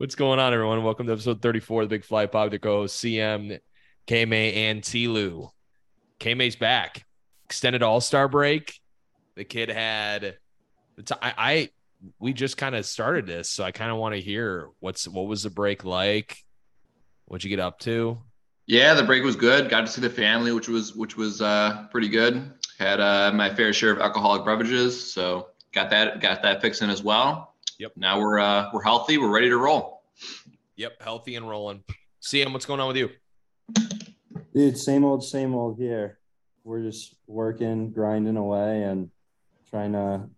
What's going on, everyone? Welcome to episode 34 of the Big Fly Pod. The co CM, KMay, and TLew. KMay's back. Extended All Star break. The kid had. The t- I, I we just kind of started this, so I kind of want to hear what's what was the break like. What'd you get up to? Yeah, the break was good. Got to see the family, which was which was uh, pretty good. Had uh, my fair share of alcoholic beverages, so got that got that fixing as well. Yep. Now we're uh, we're healthy. We're ready to roll. Yep, healthy and rolling. CM, what's going on with you? Dude, same old, same old here. We're just working, grinding away, and trying to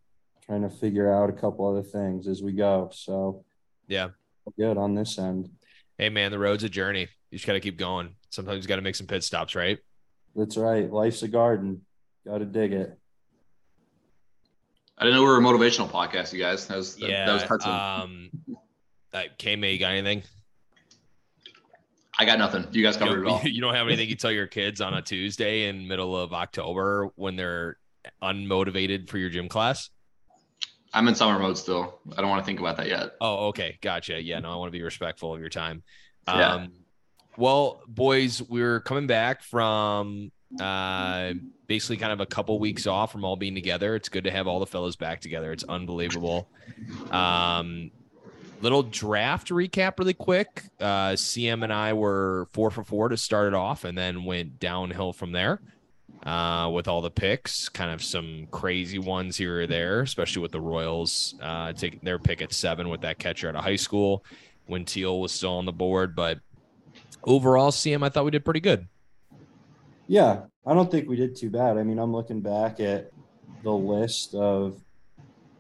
trying to figure out a couple other things as we go. So Yeah. good on this end. Hey man, the road's a journey. You just got to keep going. Sometimes you got to make some pit stops, right? That's right. Life's a garden. Got to dig it. I didn't know we were a motivational podcast, you guys. That was that, yeah. that was touching. um, uh, KMay, you got anything? I got nothing. You guys You covered it all. you don't have anything you tell your kids on a Tuesday in middle of October when they're unmotivated for your gym class? I'm in summer mode still. I don't want to think about that yet. Oh, okay. Gotcha. Yeah, no, I want to be respectful of your time. Yeah. Um, well, boys, we're coming back from uh basically kind of a couple weeks off from all being together. It's good to have all the fellows back together. It's unbelievable. Um little draft recap really quick. Uh CM and I were four for four to start it off and then went downhill from there. Uh, with all the picks, kind of some crazy ones here or there, especially with the Royals uh, taking their pick at seven with that catcher out of high school when Teel was still on the board. But overall, CM, I thought we did pretty good. Yeah, I don't think we did too bad. I mean, I'm looking back at the list of,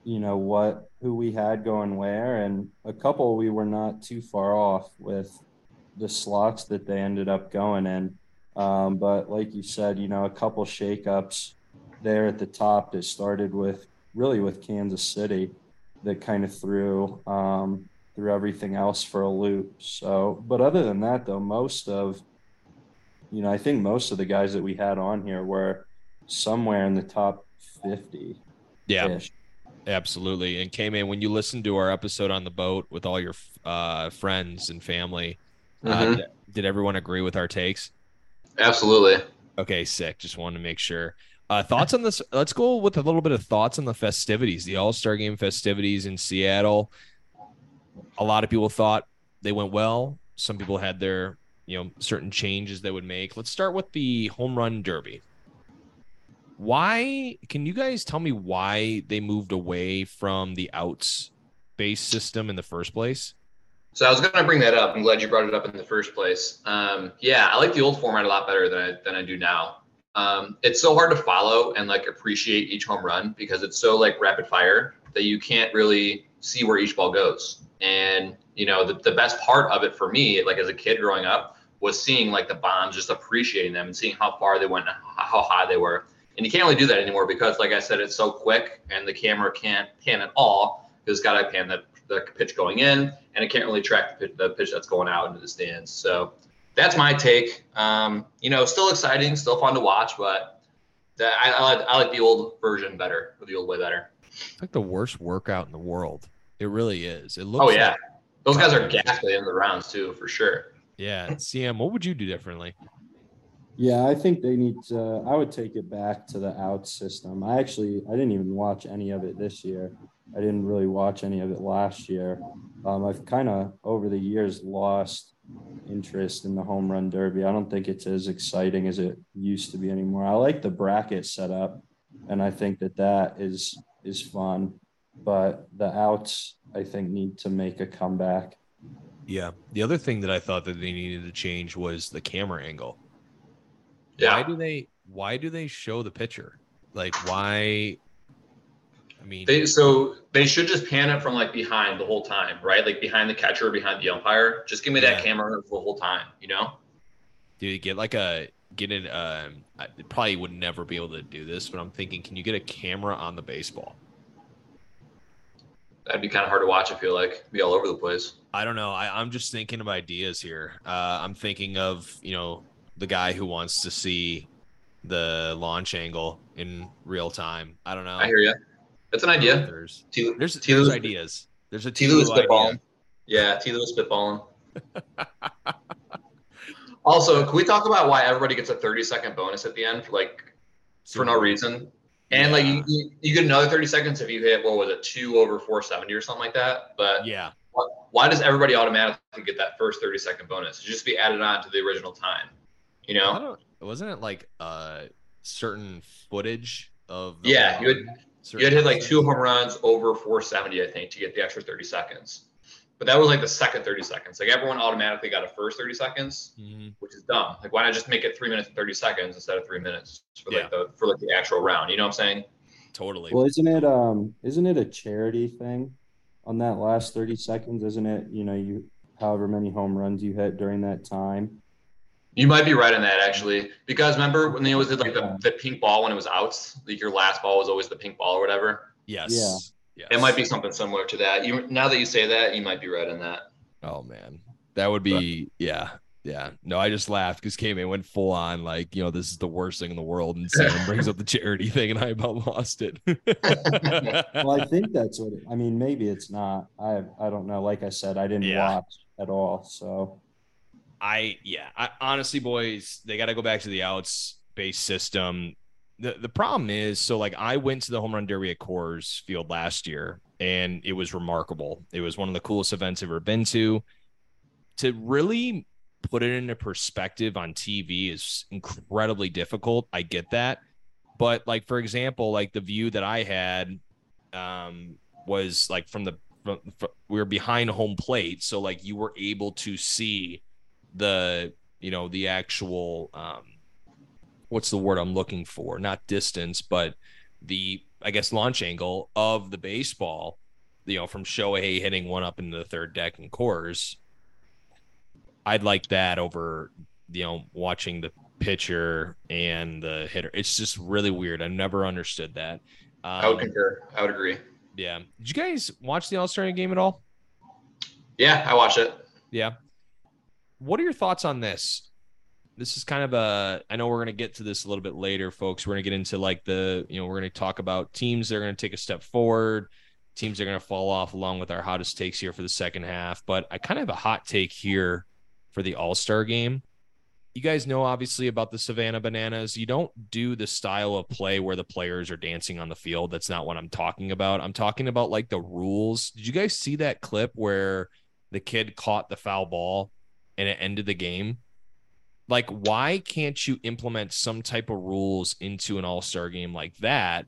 you know, what who we had going where, and a couple we were not too far off with the slots that they ended up going in. Um, but like you said, you know, a couple shakeups there at the top that started with really with Kansas City that kind of threw um, threw everything else for a loop. So, but other than that, though, most of you know, I think most of the guys that we had on here were somewhere in the top 50. Yeah, absolutely. And K man, when you listen to our episode on the boat with all your uh, friends and family, uh, Mhm. did, did everyone agree with our takes? Absolutely. Okay, sick. Just wanted to make sure. Uh, thoughts on this? Let's go with a little bit of thoughts on the festivities, the All Star Game festivities in Seattle. A lot of people thought they went well. Some people had their, you know, certain changes they would make. Let's start with the home run derby. Why? Can you guys tell me why they moved away from the outs based system in the first place? So I was going to bring that up. I'm glad you brought it up in the first place. Um, yeah, I like the old format a lot better than I than I do now. Um, it's so hard to follow and like appreciate each home run because it's so like rapid fire that you can't really see where each ball goes. And you know, the, the best part of it for me, like as a kid growing up, was seeing like the bombs, just appreciating them and seeing how far they went, and how high they were. And you can't really do that anymore because, like I said, it's so quick and the camera can't pan at all because it's got to pan the, the pitch going in and it can't really track the pitch, the pitch that's going out into the stands. So that's my take. Um, you know, still exciting, still fun to watch, but I, I, like, I like the old version better, or the old way better. It's like the worst workout in the world. It really is. It looks. Oh yeah, like- those guys are gassed by the end of the rounds too, for sure. yeah. CM, what would you do differently? Yeah, I think they need to. I would take it back to the out system. I actually, I didn't even watch any of it this year. I didn't really watch any of it last year. Um, I've kind of over the years lost interest in the home run derby. I don't think it's as exciting as it used to be anymore. I like the bracket setup, and I think that that is is fun. But the outs, I think, need to make a comeback. Yeah. The other thing that I thought that they needed to change was the camera angle. Yeah. Why do they why do they show the pitcher? Like why I mean They so they should just pan it from like behind the whole time, right? Like behind the catcher, behind the umpire. Just give me that Yeah. camera the whole time, you know? do you get like a get it um I probably would never be able to do this, but I'm thinking can you get a camera on the baseball? That'd be kind of hard to watch. I feel like be all over the place. I don't know. I, I'm just thinking of ideas here. Uh, I'm thinking of you know the guy who wants to see the launch angle in real time. I don't know. I hear you. That's an idea. There's T- there's TLew's- there's ideas. There's a the ball. idea. Yeah, Tito was spitballing. also, can we talk about why everybody gets a 30 second bonus at the end for like for no reason? And like you, you, you get another 30 seconds if you hit what was it, two over 470 or something like that. But Yeah. why, why does everybody automatically get that first 30 second bonus? It just be added on to the original time. You know? don't, wasn't it like uh certain footage of Yeah, you had? You had hit like two home runs over 470, I think, to get the extra 30 seconds. But that was like the second 30 seconds. Like everyone automatically got a first 30 seconds, Mhm. which is dumb. Like why not just make it three minutes and 30 seconds instead of three minutes for Yeah. like the for like the actual round? You know what I'm saying? Totally. Well, isn't it um isn't it a charity thing on that last 30 seconds? Isn't it, you know, you however many home runs you hit during that time? You might be right on that actually, because remember when they always did like the, the pink ball when it was outs, like your last ball was always the pink ball or whatever. yes. Yeah. Yes. It might be something similar to that. You now that you say that, you might be right in that. Oh man, that would be yeah, yeah. No, I just laughed because K-Man went full on like you know this is the worst thing in the world, and Sam brings up the charity thing, and I about lost it. Well, I think that's what it, I mean, maybe it's not. I I don't know. Like I said, I didn't Yeah. watch at all. So I yeah, I, honestly, boys, they got to go back to the outs based system. The the problem is, so like I went to the home run derby at Coors Field last year, and it was remarkable. It was one of the coolest events I've ever been to. To really put it into perspective on TV is incredibly difficult. I get that, but like for example, like the view that I had um, was like from the from, from, we were behind home plate, so like you were able to see the you know the actual um what's the word i'm looking for not distance but the i guess launch angle of the baseball you know from shohei hitting one up into the third deck and Coors i'd like that over you know watching the pitcher and the hitter it's just really weird i never understood that I would um, concur. I would agree. yeah did you guys watch the all-star game at all Yeah, I watched it. Yeah. What are your thoughts on this? This is kind of a I know we're going to get to this a little bit later folks. We're going to get into like the, you know, we're going to talk about teams that are going to take a step forward, teams are going to fall off along with our hottest takes here for the second half, but I kind of have a hot take here for the All-Star game. You guys know obviously about the Savannah Bananas. You don't do the style of play where the players are dancing on the field. That's not what I'm talking about. I'm talking about like the rules. Did you guys see that clip where the kid caught the foul ball and it ended the game. Like, why can't you implement some type of rules into an all star game like that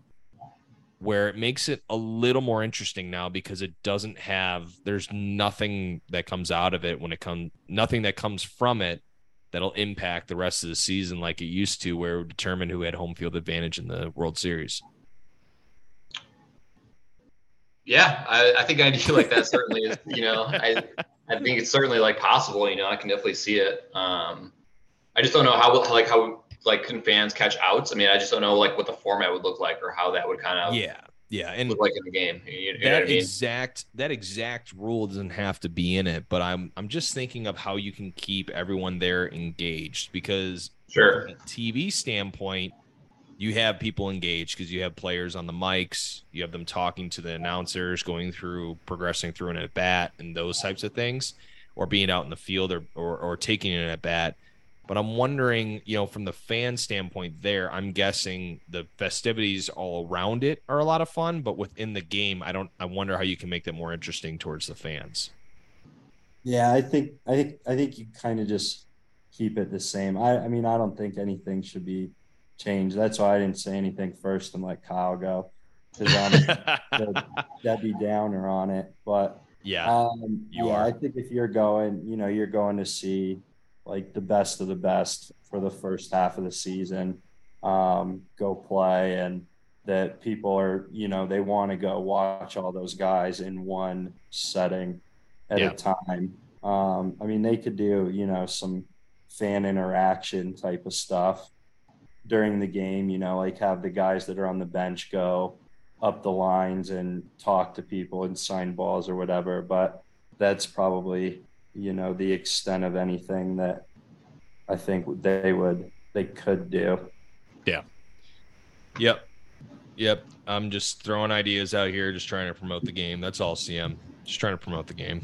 where it makes it a little more interesting now because it doesn't have, there's nothing that comes out of it when it comes, nothing that comes from it that'll impact the rest of the season like it used to, where it would determine who had home field advantage in the World Series. Yeah, I, I think an idea like that certainly is, you know, I I think it's certainly like possible, you know, I can definitely see it. Um I just don't know how like how like can fans catch outs? I mean, I just don't know like what the format would look like or how that would kind of Yeah. Yeah. And look like in the game. You, you that I mean? exact that exact rule doesn't have to be in it, but I'm I'm just thinking of how you can keep everyone there engaged because Sure. from a TV standpoint, you have people engaged because you have players on the mics, you have them talking to the announcers, going through progressing through an at bat and those types of things, or being out in the field or or, or taking an at bat. But I'm wondering, you know, from the fan standpoint, there, I'm guessing the festivities all around it are a lot of fun, but within the game, I don't. I wonder how you can make that more interesting towards the fans. Yeah, I think I think I think you kind of just keep it the same. I I mean I don't think anything should be changed. That's why I didn't say anything first and let Kyle go because I'm Debbie Downer on it. But yeah, um, you yeah, are. I think if you're going, you know, you're going to see like the best of the best for the first half of the season. Um, go play and that people are, you know, they want to go watch all those guys in one setting at Yeah. a time. Um, I mean, they could do, you know, some fan interaction type of stuff during the game, you know, like have the guys that are on the bench go up the lines and talk to people and sign balls or whatever. But that's probably, you know, the extent of anything that I think they would, they could do. Yeah. Yep. Yep. I'm just throwing ideas out here, just trying to promote the game. That's all, CM. Just trying to promote the game.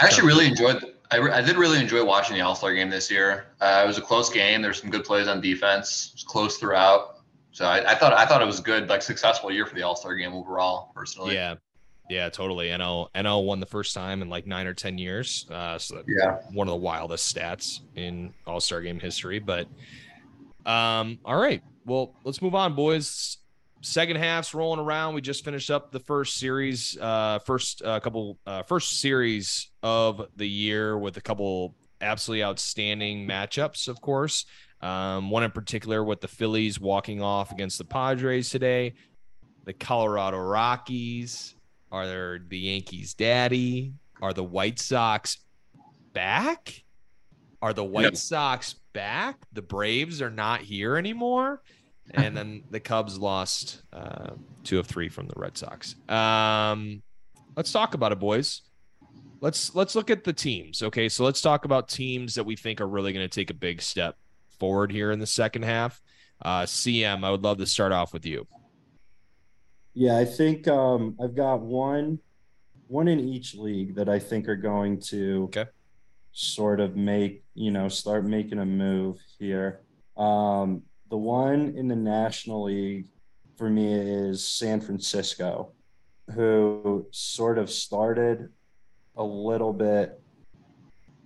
I actually really enjoyed. I, I did really enjoy watching the All Star game this year. Uh, it was a close game. There's some good plays on defense. It was close throughout. So I, I thought I thought it was good, like successful year for the All Star game overall. Personally, Yeah. Yeah, totally. NL NL won the first time in like nine or ten years. Uh, so yeah. one of the wildest stats in All Star Game history. But um, all right, well, let's move on, boys. Second half's rolling around. We just finished up the first series, uh, first uh, couple, uh, first series of the year with a couple absolutely outstanding matchups. Of course, um, one in particular with the Phillies walking off against the Padres today. The Colorado Rockies are there the Yankees' daddy? Are the White Sox back? Are the White. Sox back? The Braves are not here anymore. And then the Cubs lost uh, two of three from the Red Sox. Um, let's talk about it, boys. Let's let's look at the teams. Okay, so let's talk about teams that we think are really going to take a big step forward here in the second half. Uh, CM, I would love to start off with you. Yeah, I think um, I've got one, one in each league that I think are going to Okay. sort of make you know start making a move here. Um, the one in the National League for me is San Francisco, who sort of started a little bit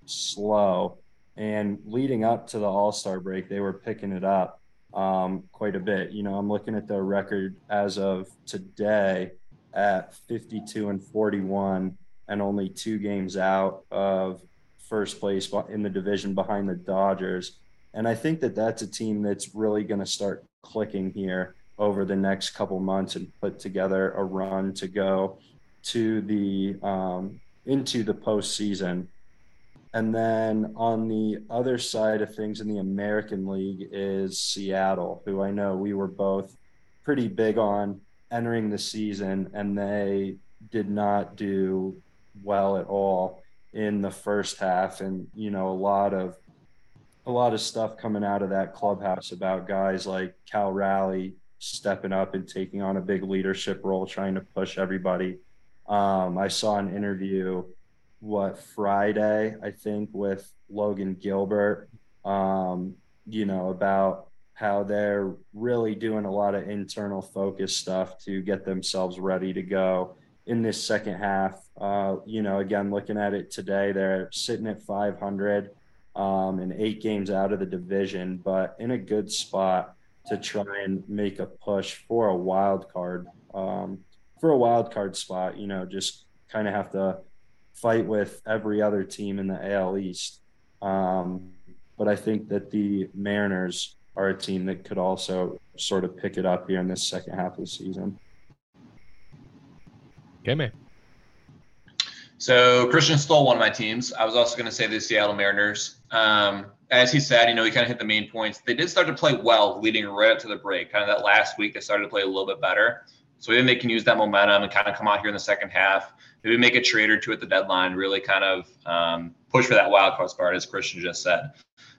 slow, and leading up to the All Star break, they were picking it up um, quite a bit. You know, I'm looking at the record as of today at 52 and 41, and only two games out of first place in the division behind the Dodgers. And I think that that's a team that's really going to start clicking here over the next couple months and put together a run to go to the um, into the postseason. And then on the other side of things in the American League is Seattle, who I know we were both pretty big on entering the season, and they did not do well at all in the first half. And, you know, a lot of a lot of stuff coming out of that clubhouse about guys like Cal Raleigh stepping up and taking on a big leadership role, trying to push everybody. Um, I saw an interview what Friday, I think, with Logan Gilbert, um, you know, about how they're really doing a lot of internal focus stuff to get themselves ready to go in this second half. Uh, you know, again, looking at it today, they're sitting at 500 um, and eight games out of the division, but in a good spot to try and make a push for a wild card, um, for a wild card spot. You know, just kind of have to fight with every other team in the AL East. Um, but I think that the Mariners are a team that could also sort of pick it up here in this second half of the season. Okay, man. So Christian stole one of my teams. I was also going to say the Seattle Mariners. Um, as he said, you know, he kind of hit the main points. They did start to play well leading right up to the break. Kind of that last week, they started to play a little bit better. So maybe they can use that momentum and kind of come out here in the second half. Maybe make a trade or two at the deadline. Really kind of um, push for that wild card spot, as Christian just said.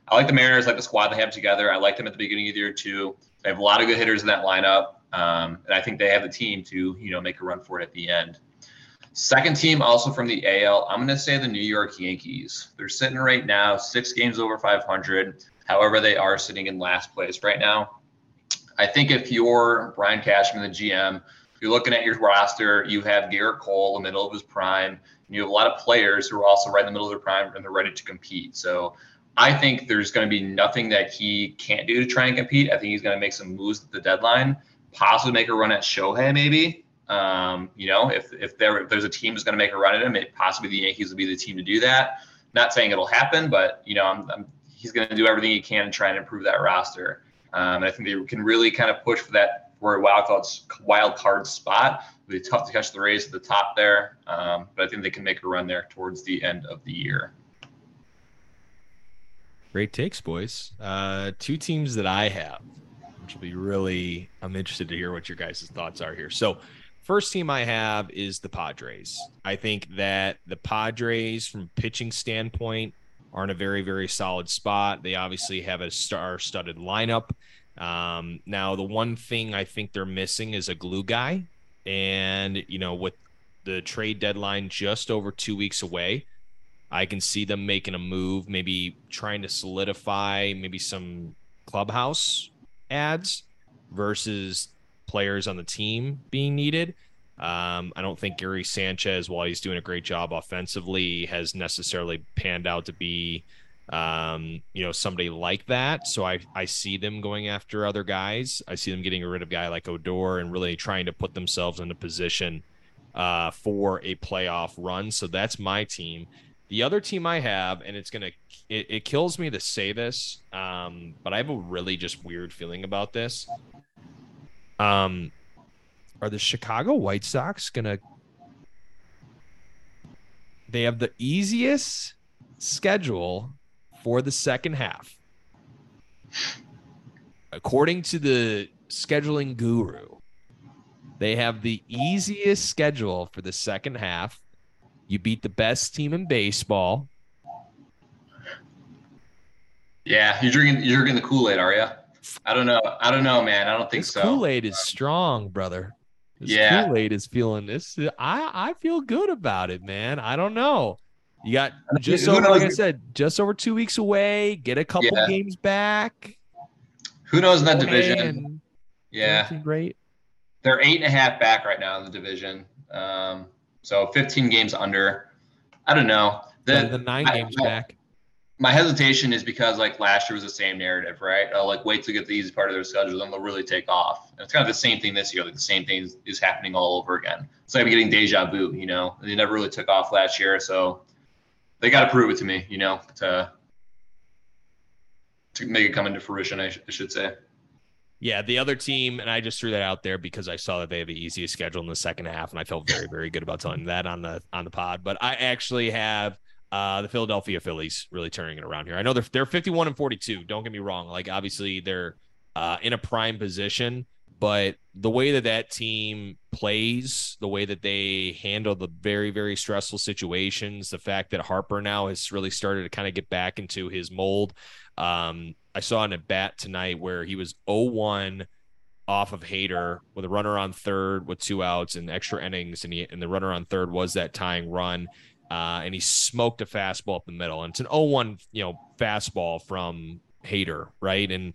I like the Mariners, like the squad they have together. I like them at the beginning of the year too. They have a lot of good hitters in that lineup, um, and I think they have the team to you know make a run for it at the end. Second team, also from the AL, I'm going to say the New York Yankees. They're sitting right now six games over 500. However, they are sitting in last place right now. I think if you're Brian Cashman, the GM, you're looking at your roster, you have Gerrit Cole in the middle of his prime, and you have a lot of players who are also right in the middle of their prime and they're ready to compete. So I think there's going to be nothing that he can't do to try and compete. I think he's going to make some moves at the deadline, possibly make a run at Shohei, maybe. Um, you know, if if, there, if there's a team who's going to make a run at him, it possibly the Yankees would be the team to do that. Not saying it'll happen, but you know, I'm, I'm, he's going to do everything he can to try and improve that roster. Um, and I think they can really kind of push for that for a wild card wild card spot. It'll be tough to catch the Rays at the top there, um, but I think they can make a run there towards the end of the year. Great takes, boys. Uh, two teams that I have, which will be really, I'm interested to hear what your guys' thoughts are here. So, first team I have is the Padres. I think that the Padres, from pitching standpoint, are in a very, very solid spot. They obviously have a star-studded lineup. Um, now, the one thing I think they're missing is a glue guy, and you know, with the trade deadline just over two weeks away, I can see them making a move, maybe trying to solidify maybe some clubhouse ads versus players on the team being needed. Um, I don't think Gary Sanchez, while he's doing a great job offensively, has necessarily panned out to be, um, you know, somebody like that. So I, I see them going after other guys. I see them getting rid of a guy like Odor and really trying to put themselves in a position uh, for a playoff run. So that's my team. The other team I have, and it's gonna, it, it kills me to say this, um, but I have a really just weird feeling about this. Um, are the Chicago White Sox gonna? They have the easiest schedule for the second half, according to the scheduling guru. They have the easiest schedule for the second half. You beat the best team in baseball. Yeah, you're drinking you're drinking the Kool Aid, are you? I don't know. I don't know, man. I don't think this so. Kool Aid is strong, brother. This Yeah. Kool Aid is feeling this. I I feel good about it, man. I don't know. You got just over, like I said, just over two weeks away. Get a couple Yeah. games back. Who knows in that Okay, division? Yeah, great. they're eight and a half back right now in the division. Um, so 15 games under. I don't know. Better The, nine I- games I- back. My hesitation is because like last year was the same narrative, right? I'll like wait to get the easy part of their schedule, then they'll really take off. And it's kind of the same thing this year. Like the same thing is, is happening all over again. It's like I'm getting deja vu, you know. They never really took off last year, so they got to prove it to me, you know, to to make it come into fruition. I, sh- I should say. Yeah, the other team, and I just threw that out there because I saw that they have the easiest schedule in the second half, and I felt very, very good about telling that on the on the pod. But I actually have uh, the Philadelphia Phillies really turning it around here. I know they're they're 51 and 42. Don't get me wrong. Like obviously they're uh, in a prime position, but the way that that team plays, the way that they handle the very, very stressful situations, the fact that Harper now has really started to kind of get back into his mold. Um, I saw an at bat tonight where he was 0-1 off of Hader with a runner on third with two outs and extra innings, and he and the runner on third was that tying run. Uh, and he smoked a fastball up the middle, and it's an 0-1, you know, fastball from Hader, right? And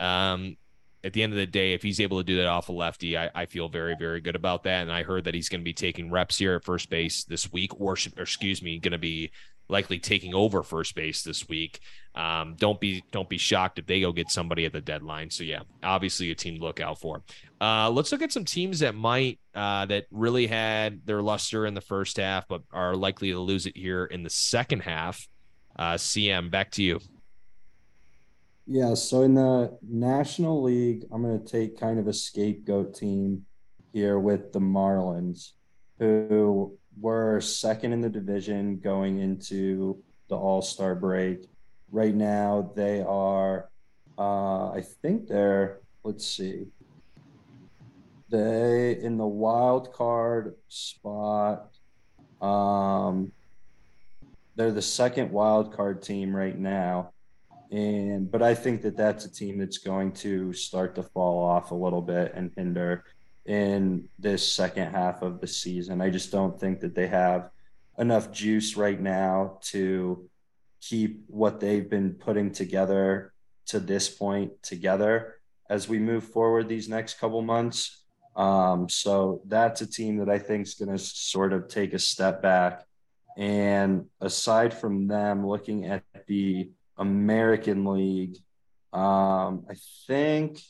um, at the end of the day, if he's able to do that off a lefty, I, I feel very, very good about that. And I heard that he's going to be taking reps here at first base this week, or, or excuse me, going to be likely taking over first base this week. Um, don't be don't be shocked if they go get somebody at the deadline. So yeah, obviously a team to look out for. Uh, let's look at some teams that might uh, that really had their luster in the first half, but are likely to lose it here in the second half. Uh, CM, back to you. Yeah, so in the National League, I'm going to take kind of a scapegoat team here with the Marlins, who were second in the division going into the All Star break. Right now, they are, uh, I think they're, let's see, they in the wild card spot. Um, they're the second wild card team right now and but I think that that's a team that's going to start to fall off a little bit and hinder in this second half of the season. I just don't think that they have enough juice right now to keep what they've been putting together to this point together as we move forward these next couple months. Um, so that's a team that I think is going to sort of take a step back. And aside from them, looking at the American League. Um, I think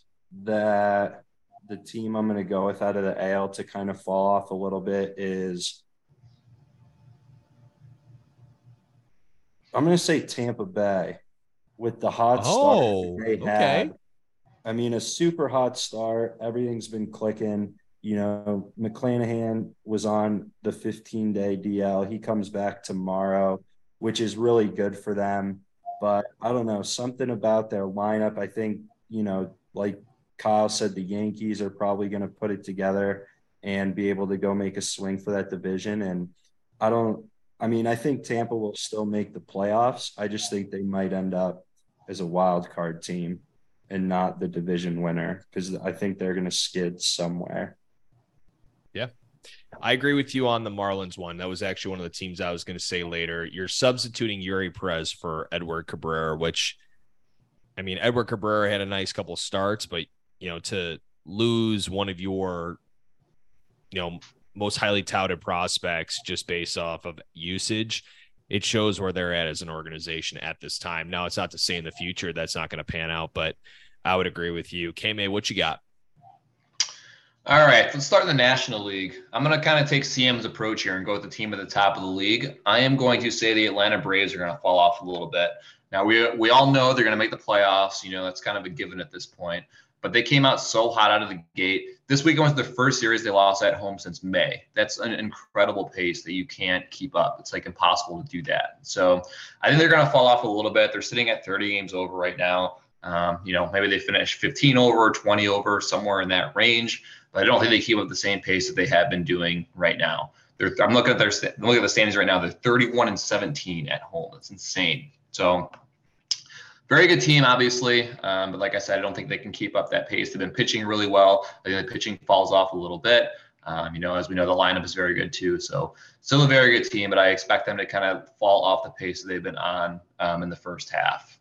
that the team I'm going to go with out of the AL to kind of fall off a little bit is I'm going to say Tampa Bay with the hot Oh, start they okay. had. I mean, a super hot start. Everything's been clicking. You know, McClanahan was on the 15 day DL. He comes back tomorrow, which is really good for them. But I don't know, something about their lineup. I think, you know, like Kyle said, the Yankees are probably going to put it together and be able to go make a swing for that division. And I don't, I mean, I think Tampa will still make the playoffs. I just think they might end up as a wild card team and not the division winner because I think they're going to skid somewhere. Yeah. I agree with you on the Marlins one. That was actually one of the teams I was going to say later. You're substituting Eury Perez for Edward Cabrera, which, I mean, Edward Cabrera had a nice couple starts, but you know, to lose one of your, you know, most highly touted prospects just based off of usage, it shows where they're at as an organization at this time. Now, it's not to say in the future that's not going to pan out, but I would agree with you. K what you got? All right, let's start in the National League. I'm going to kind of take CM's approach here and go with the team at the top of the league. I am going to say the Atlanta Braves are going to fall off a little bit. Now we we all know they're going to make the playoffs. You know that's kind of a given at this point. But they came out so hot out of the gate. This weekend was the first series they lost at home since May. That's an incredible pace that you can't keep up. It's like impossible to do that. So I think they're going to fall off a little bit. They're sitting at 30 games over right now. Um, you know, maybe they finish 15 over, 20 over, somewhere in that range. But I don't think they keep up the same pace that they have been doing right now. They're, I'm looking at their looking at the standings right now. They're 31 and 17 at home. That's insane. So very good team, obviously. Um, but like I said, I don't think they can keep up that pace. They've been pitching really well. I think the pitching falls off a little bit. Um, you know, as we know, the lineup is very good too. So still a very good team, but I expect them to kind of fall off the pace that they've been on um, in the first half.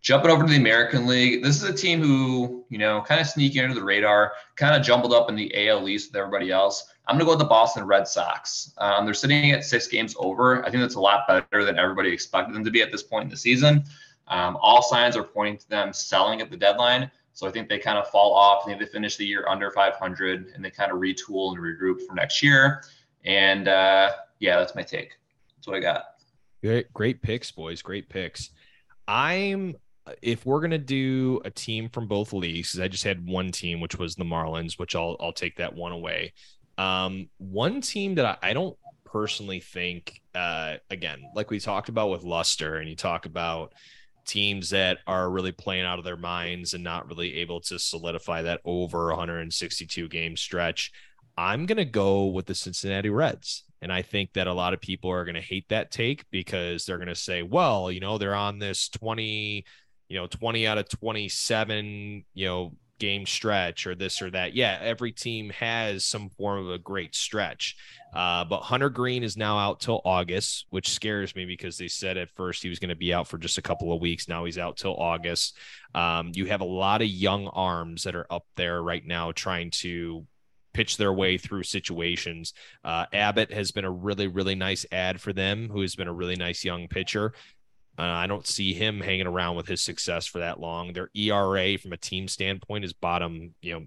Jumping over to the American League, this is a team who, you know, kind of sneaking under the radar, kind of jumbled up in the AL East with everybody else. I'm going to go with the Boston Red Sox. Um, they're sitting at six games over. I think that's a lot better than everybody expected them to be at this point in the season. Um, all signs are pointing to them selling at the deadline. So I think they kind of fall off. I think they finish the year under 500 and they kind of retool and regroup for next year. And uh, yeah, that's my take. That's what I got. Great, great picks, boys. Great picks. I'm if we're gonna do a team from both leagues, I just had one team, which was the Marlins, which I'll I'll take that one away. Um, one team that I, I don't personally think, uh, again, like we talked about with Luster, and you talk about teams that are really playing out of their minds and not really able to solidify that over 162 game stretch. I'm going to go with the Cincinnati Reds. And I think that a lot of people are going to hate that take because they're going to say, well, you know, they're on this 20, you know, 20 out of 27, you know, game stretch or this or that. Yeah, every team has some form of a great stretch. Uh, but Hunter Greene is now out till August, which scares me because they said at first he was going to be out for just a couple of weeks. Now he's out till August. Um, you have a lot of young arms that are up there right now trying to pitch their way through situations. Uh, Abbott has been a really, really nice ad for them, who has been a really nice young pitcher. Uh, I don't see him hanging around with his success for that long. Their ERA from a team standpoint is bottom, you know,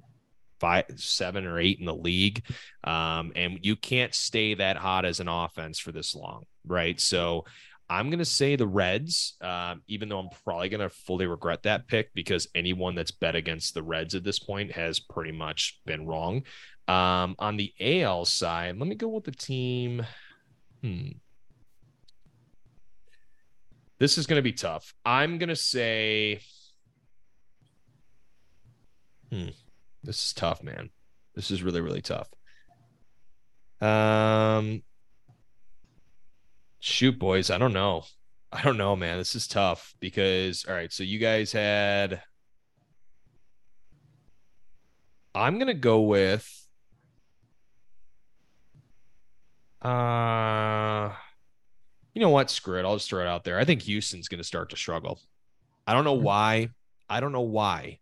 five, seven or eight in the league. Um, and you can't stay that hot as an offense for this long, right? So I'm going to say the Reds, uh, even though I'm probably going to fully regret that pick because anyone that's bet against the Reds at this point has pretty much been wrong. Um, on the AL side, let me go with the team. Hmm. This is going to be tough. I'm going to say. Hmm. This is tough, man. This is really, really tough. Um, shoot, boys. I don't know. I don't know, man. This is tough because, all right. So you guys had. I'm going to go with. Uh, you know what? Screw it. I'll just throw it out there. I think Houston's going to start to struggle. I don't know hmm. why. I don't know why.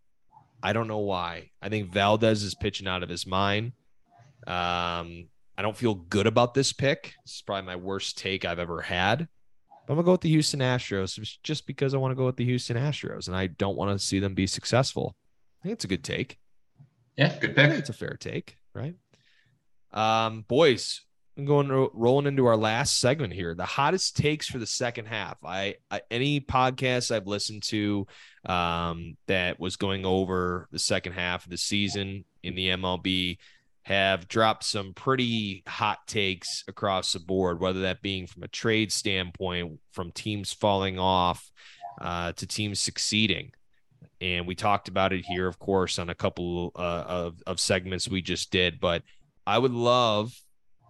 I don't know why. I think Valdez is pitching out of his mind. Um, I don't feel good about this pick. This is probably my worst take I've ever had. But I'm gonna go with the Houston Astros just because I want to go with the Houston Astros and I don't want to see them be successful. I think it's a good take. Yeah, good pick. It's a fair take, right? Um, boys, going rolling into our last segment here. The hottest takes for the second half. I, I any podcast I've listened to um, that was going over the second half of the season in the MLB have dropped some pretty hot takes across the board, whether that being from a trade standpoint, from teams falling off uh, to teams succeeding. And we talked about it here, of course, on a couple uh, of, of segments we just did. But I would love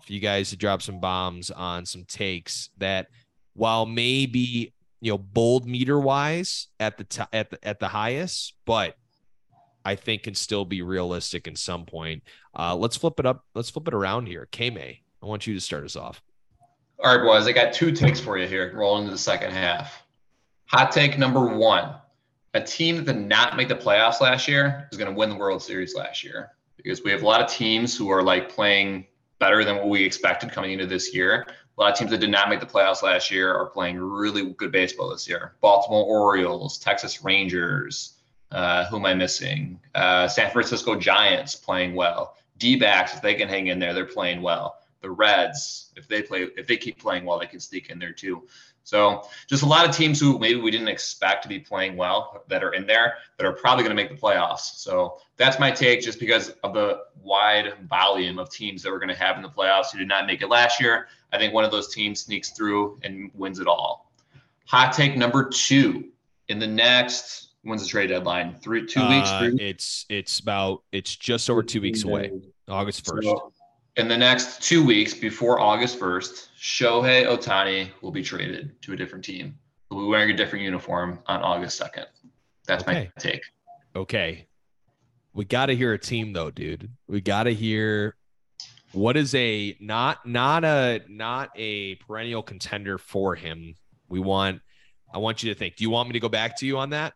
for you guys to drop some bombs on some takes that while maybe you know bold meter wise at the t- at the at the highest but I think can still be realistic in some point. Uh, let's flip it up. Let's flip it around here. K May, I want you to start us off. All right, boys. I got two takes for you here. Rolling into the second half. Hot take number one: A team that did not make the playoffs last year is going to win the World Series last year because we have a lot of teams who are like playing better than what we expected coming into this year. A lot of teams that did not make the playoffs last year are playing really good baseball this year. Baltimore Orioles, Texas Rangers. Uh, who am I missing? Uh, San Francisco Giants playing well. D backs, if they can hang in there, they're playing well. The Reds, if they play, if they keep playing well, they can sneak in there too. So just a lot of teams who maybe we didn't expect to be playing well that are in there that are probably going to make the playoffs. So that's my take just because of the wide volume of teams that we're going to have in the playoffs who did not make it last year. I think one of those teams sneaks through and wins it all. Hot take number two in the next when's the trade deadline? Three, two weeks. Uh, three? It's it's about it's just over two weeks away, August first. So, in the next two weeks before August 1st, Shohei Ohtani will be traded to a different team. He'll be wearing a different uniform on August 2nd. That's Okay. my take. Okay, we got to hear a team though, dude. We got to hear what is a not not a not a perennial contender for him. We want. I want you to think. Do you want me to go back to you on that?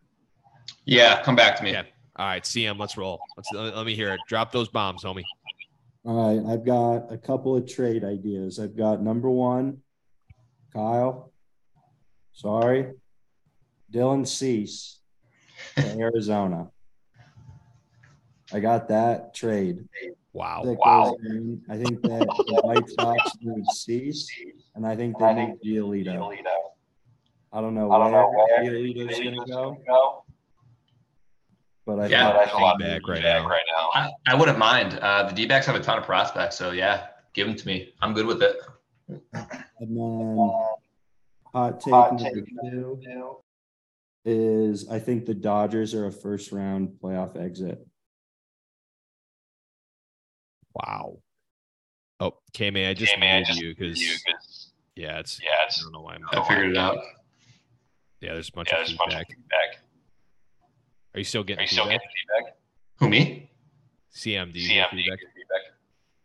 Yeah, come back to me. Yeah. All right, CM, let's roll. Let's let, let me hear it. Drop those bombs, homie. All right, I've got a couple of trade ideas. I've got number one, Kyle. Sorry, Dylan Cease to Arizona. I got that trade. Wow. that Wow. in. I think that the White Sox need Cease, and I think they need Giolito. I don't know where Giolito's going to go, but I Yeah, think that's a lot of feedback right now. I, I wouldn't mind. Uh, the D backs have a ton of prospects. So, yeah, give them to me. I'm good with it. And then hot take number two is I think the Dodgers are a first round playoff exit. Wow. Oh, K May, I just muted you because yeah, it's yeah. I don't know why I'm. I figured it out. Yeah, there's a bunch of feedback. Are you still getting feedback? Who, me? CM, do you get feedback?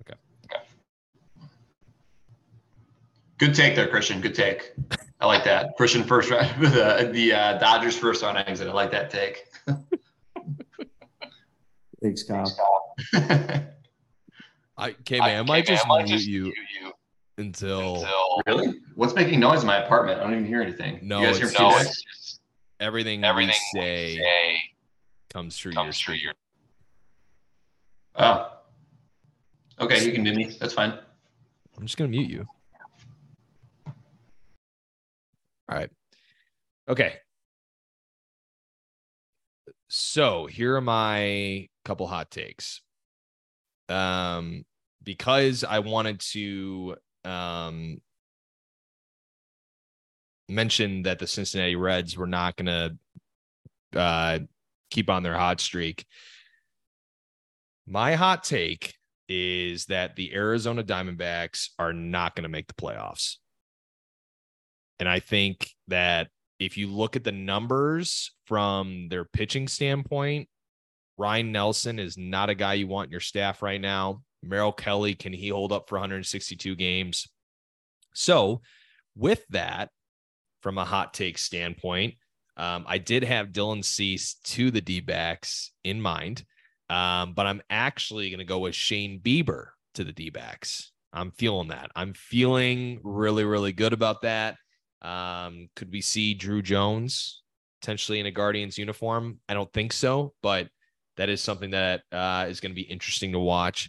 Okay. Good take there, Christian. Good take. I like that. Christian first round, the, the uh, Dodgers first round exit. I like that take. Thanks, Kyle. I K May, I might just mute you until really? What's making noise in my apartment? I don't even hear anything. No, you guys hear it's feedback? just- everything Everything we we say say comes through comes your through your Oh. Okay, you can mute me. That's fine. I'm just gonna mute you. All right. Okay. So here are my couple hot takes. Um, because I wanted to um mention that the Cincinnati Reds were not gonna uh keep on their hot streak. My hot take is that the Arizona Diamondbacks are not going to make the playoffs. And I think that if you look at the numbers from their pitching standpoint, Ryne Nelson is not a guy you want in your staff right now. Merrill Kelly, can he hold up for 162 games? So, with that, from a hot take standpoint, um, I did have Dylan Cease to the D backs in mind. Um, but I'm actually going to go with Shane Bieber to the D backs. I'm feeling that. I'm feeling really, really good about that. Um, could we see Druw Jones potentially in a Guardians uniform? I don't think so, but that is something that uh, is going to be interesting to watch.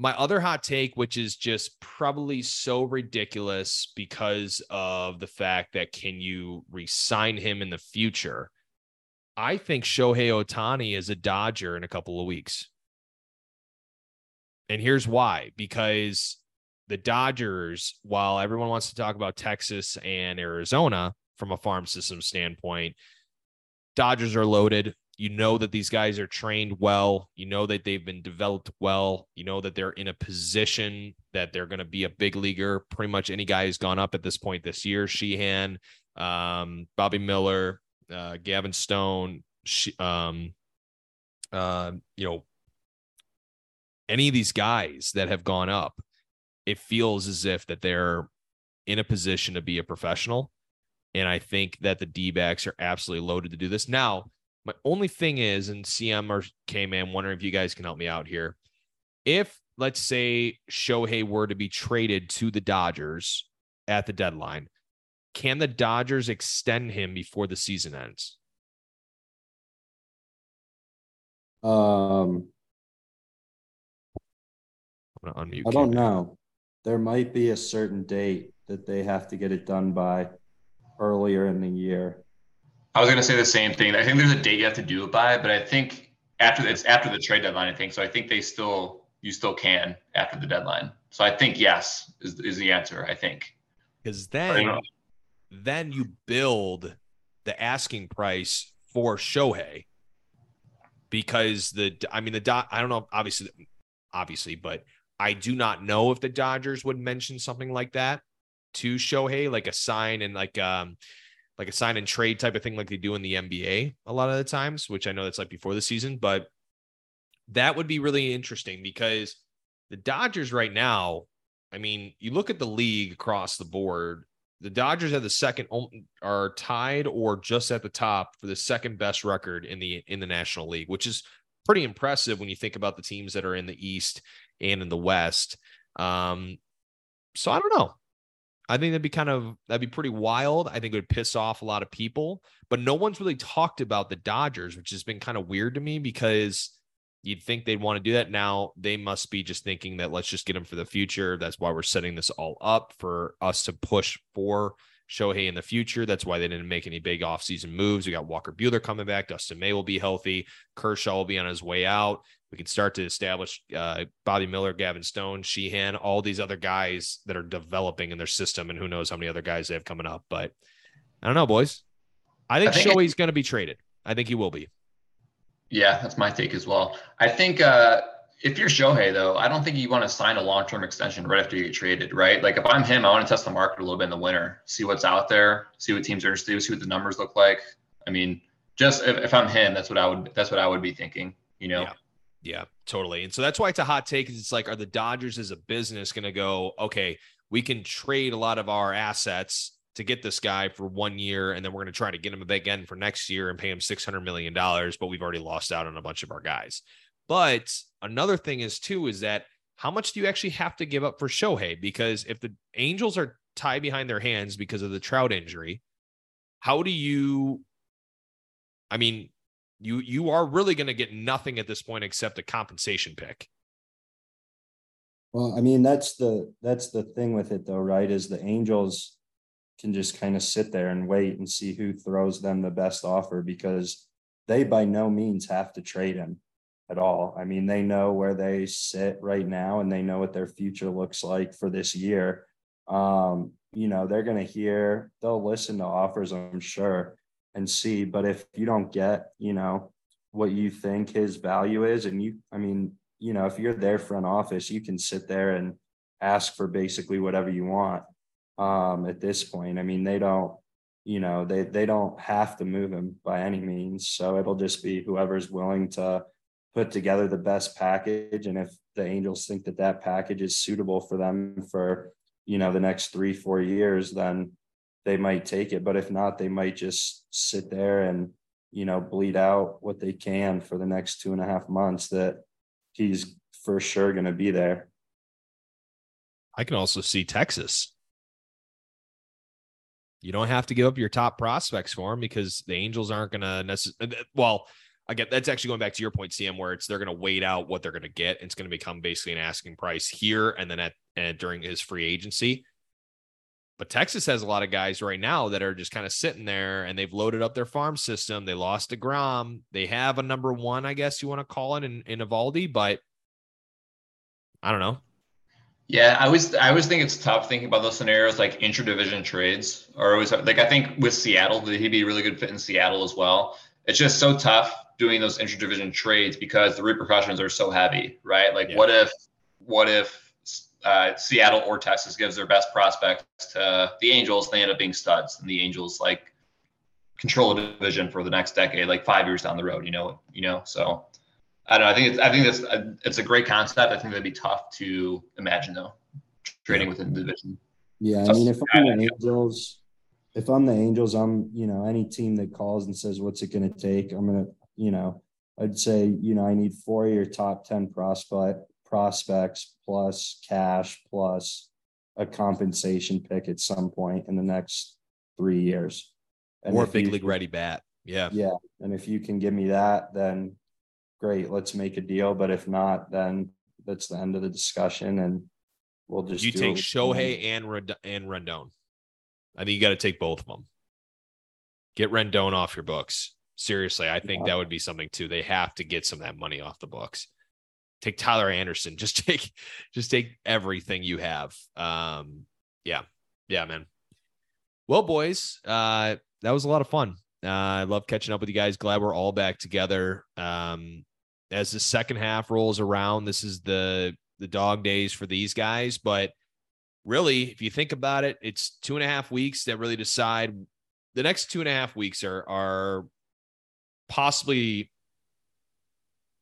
My other hot take, which is just probably so ridiculous because of the fact that can you resign him in the future? I think Shohei Ohtani is a Dodger in a couple of weeks. And here's why because the Dodgers, while everyone wants to talk about Texas and Arizona from a farm system standpoint, Dodgers are loaded. You know that these guys are trained well. You know that they've been developed well. You know that they're in a position that they're going to be a big leaguer. Pretty much any guy who's gone up at this point this year Sheehan, um, Bobby Miller, uh, Gavin Stone, um, uh, you know, any of these guys that have gone up, it feels as if that they're in a position to be a professional. And I think that the D backs are absolutely loaded to do this. Now, my only thing is, and CM or K man, wondering if you guys can help me out here. If let's say Shohei were to be traded to the Dodgers at the deadline, can the Dodgers extend him before the season ends? Um, I'm gonna unmute. I don't K-Man. know. There might be a certain date that they have to get it done by earlier in the year. I was gonna say the same thing. I think there's a date you have to do it by, but I think after it's after the trade deadline. I think so. I think they still you still can after the deadline. So I think yes is is the answer. I think. Because then then you build the asking price for Shohei because the I mean the dot I don't know obviously obviously but I do not know if the Dodgers would mention something like that to Shohei like a sign and like um like a sign and trade type of thing like they do in the NBA a lot of the times which I know that's like before the season but that would be really interesting because the Dodgers right now I mean you look at the league across the board the Dodgers have the second are tied or just at the top for the second best record in the in the National League, which is pretty impressive when you think about the teams that are in the East and in the West. Um, so I don't know. I think that'd be kind of that'd be pretty wild. I think it would piss off a lot of people, but no one's really talked about the Dodgers, which has been kind of weird to me because you'd think they'd want to do that. Now they must be just thinking that let's just get them for the future. That's why we're setting this all up for us to push for Shohei in the future. That's why they didn't make any big offseason moves. We got Walker Buehler coming back. Dustin May will be healthy. Kershaw will be on his way out. We can start to establish uh, Bobby Miller, Gavin Stone, Sheehan, all these other guys that are developing in their system, and who knows how many other guys they have coming up. But I don't know, boys. I think, I think Shohei's going to be traded. I think he will be. Yeah, that's my take as well. I think uh, if you're Shohei, though, I don't think you want to sign a long term extension right after you get traded, right? Like if I'm him, I want to test the market a little bit in the winter, see what's out there, see what teams are interested, see what the numbers look like. I mean, just if, if I'm him, that's what I would that's what I would be thinking. You know, Yeah. Yeah, totally. And so that's why it's a hot take. It's like, are the Dodgers as a business going to go, okay, we can trade a lot of our assets to get this guy for one year, and then we're going to try to get him again for next year and pay him $600 million, but we've already lost out on a bunch of our guys. But another thing is, too, is that how much do you actually have to give up for Shohei? Because if the Angels are tied behind their hands because of the Trout injury, how do you, I mean, you you are really going to get nothing at this point except a compensation pick. Well, I mean, that's the that's the thing with it though, right? Is the Angels can just kind of sit there and wait and see who throws them the best offer because they by no means have to trade him at all. I mean, they know where they sit right now and they know what their future looks like for this year. Um, you know, they're going to hear, they'll listen to offers, I'm sure, and see. But if you don't get, you know, what you think his value is, and you, I mean, you know, if you're their front office, you can sit there and ask for basically whatever you want. Um, at this point, I mean, they don't, you know, they they don't have to move him by any means. So it'll just be whoever's willing to put together the best package, and if the Angels think that that package is suitable for them for, you know, the next three four years, then they might take it. But if not, they might just sit there and you know bleed out what they can for the next two and a half months that he's for sure going to be there. I can also see Texas. You don't have to give up your top prospects for him because the Angels aren't going to necessarily. Well, again, that's actually going back to your point, CM, where it's they're going to wait out what they're going to get. It's going to become basically an asking price here and then at and during his free agency. But Texas has a lot of guys right now that are just kind of sitting there and they've loaded up their farm system. They lost deGrom. They have a number one, I guess you want to call it in, in Eovaldi, but I don't know. Yeah, I always I always think it's tough thinking about those scenarios like interdivision trades are always like I think with Seattle he'd be a really good fit in Seattle as well. It's just so tough doing those interdivision trades because the repercussions are so heavy, right? Like Yeah. what if what if uh, Seattle or Texas gives their best prospects to the Angels, they end up being studs, and the Angels like control a division for the next decade, like five years down the road. You know, you know. So I don't know. I think it's I think it's a, it's a great concept. I think that'd be tough to imagine though, trading within the division. Yeah, I mean, if I'm the Angels, if I'm the Angels, I'm you know any team that calls and says what's it going to take, I'm gonna you know I'd say you know I need four of your top ten prospect prospects plus cash plus a compensation pick at some point in the next three years. And or big you, league ready bat. Yeah. Yeah. And if you can give me that, then great, let's make a deal. But if not, then that's the end of the discussion. And we'll just you take Shohei and and Rendon. I think you got to take both of them. Get Rendon off your books. Seriously, I think yeah. that would be something too. They have to get some of that money off the books. Take Tyler Anderson. Just take, just take everything you have. Um, yeah, yeah, man. Well, boys, uh, that was a lot of fun. Uh, I love catching up with you guys. Glad we're all back together. Um, as the second half rolls around, this is the the dog days for these guys. But really, if you think about it, it's two and a half weeks that really decide. The next two and a half weeks are are possibly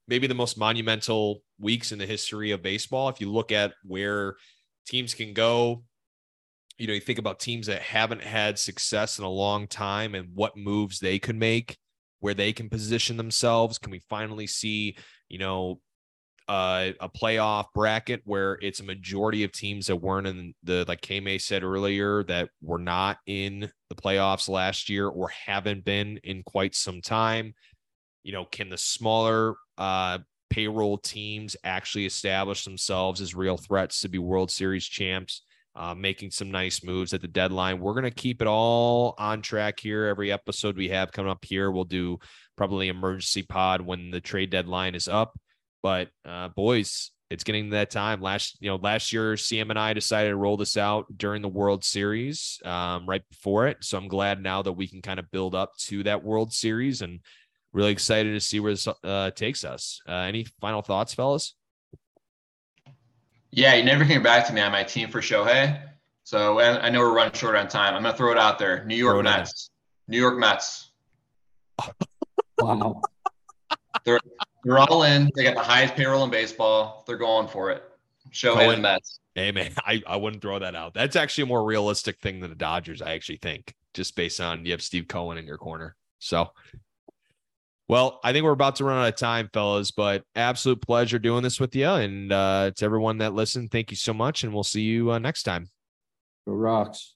maybe the most monumental weeks in the history of baseball. If you look at where teams can go, you know, you think about teams that haven't had success in a long time and what moves they could make, where they can position themselves. Can we finally see, you know, uh, a playoff bracket where it's a majority of teams that weren't in the, like KMay said earlier, that were not in the playoffs last year or haven't been in quite some time? You know, can the smaller uh, payroll teams actually establish themselves as real threats to be World Series champs? uh, making some nice moves at the deadline. We're going to keep it all on track here. Every episode we have coming up here, we'll do probably emergency pod when the trade deadline is up. But uh, boys, it's getting that time. Last, you know, last year, CM and I decided to roll this out during the World Series, um, right before it. So I'm glad now that we can kind of build up to that World Series and really excited to see where this uh, takes us. Uh, any final thoughts, fellas? Yeah, you never came back to me on my team for Shohei. So and I know we're running short on time. I'm gonna throw it out there. New York Mets. New York Mets. wow. They're they're all in. They got the highest payroll in baseball. They're going for it. Shohei and Mets. Hey man, I, I wouldn't throw that out. That's actually a more realistic thing than the Dodgers, I actually think, just based on you have Steve Cohen in your corner. So well, I think we're about to run out of time, fellas, but absolute pleasure doing this with you. And uh, to everyone that listened, thank you so much. And we'll see you uh, next time. Go rocks.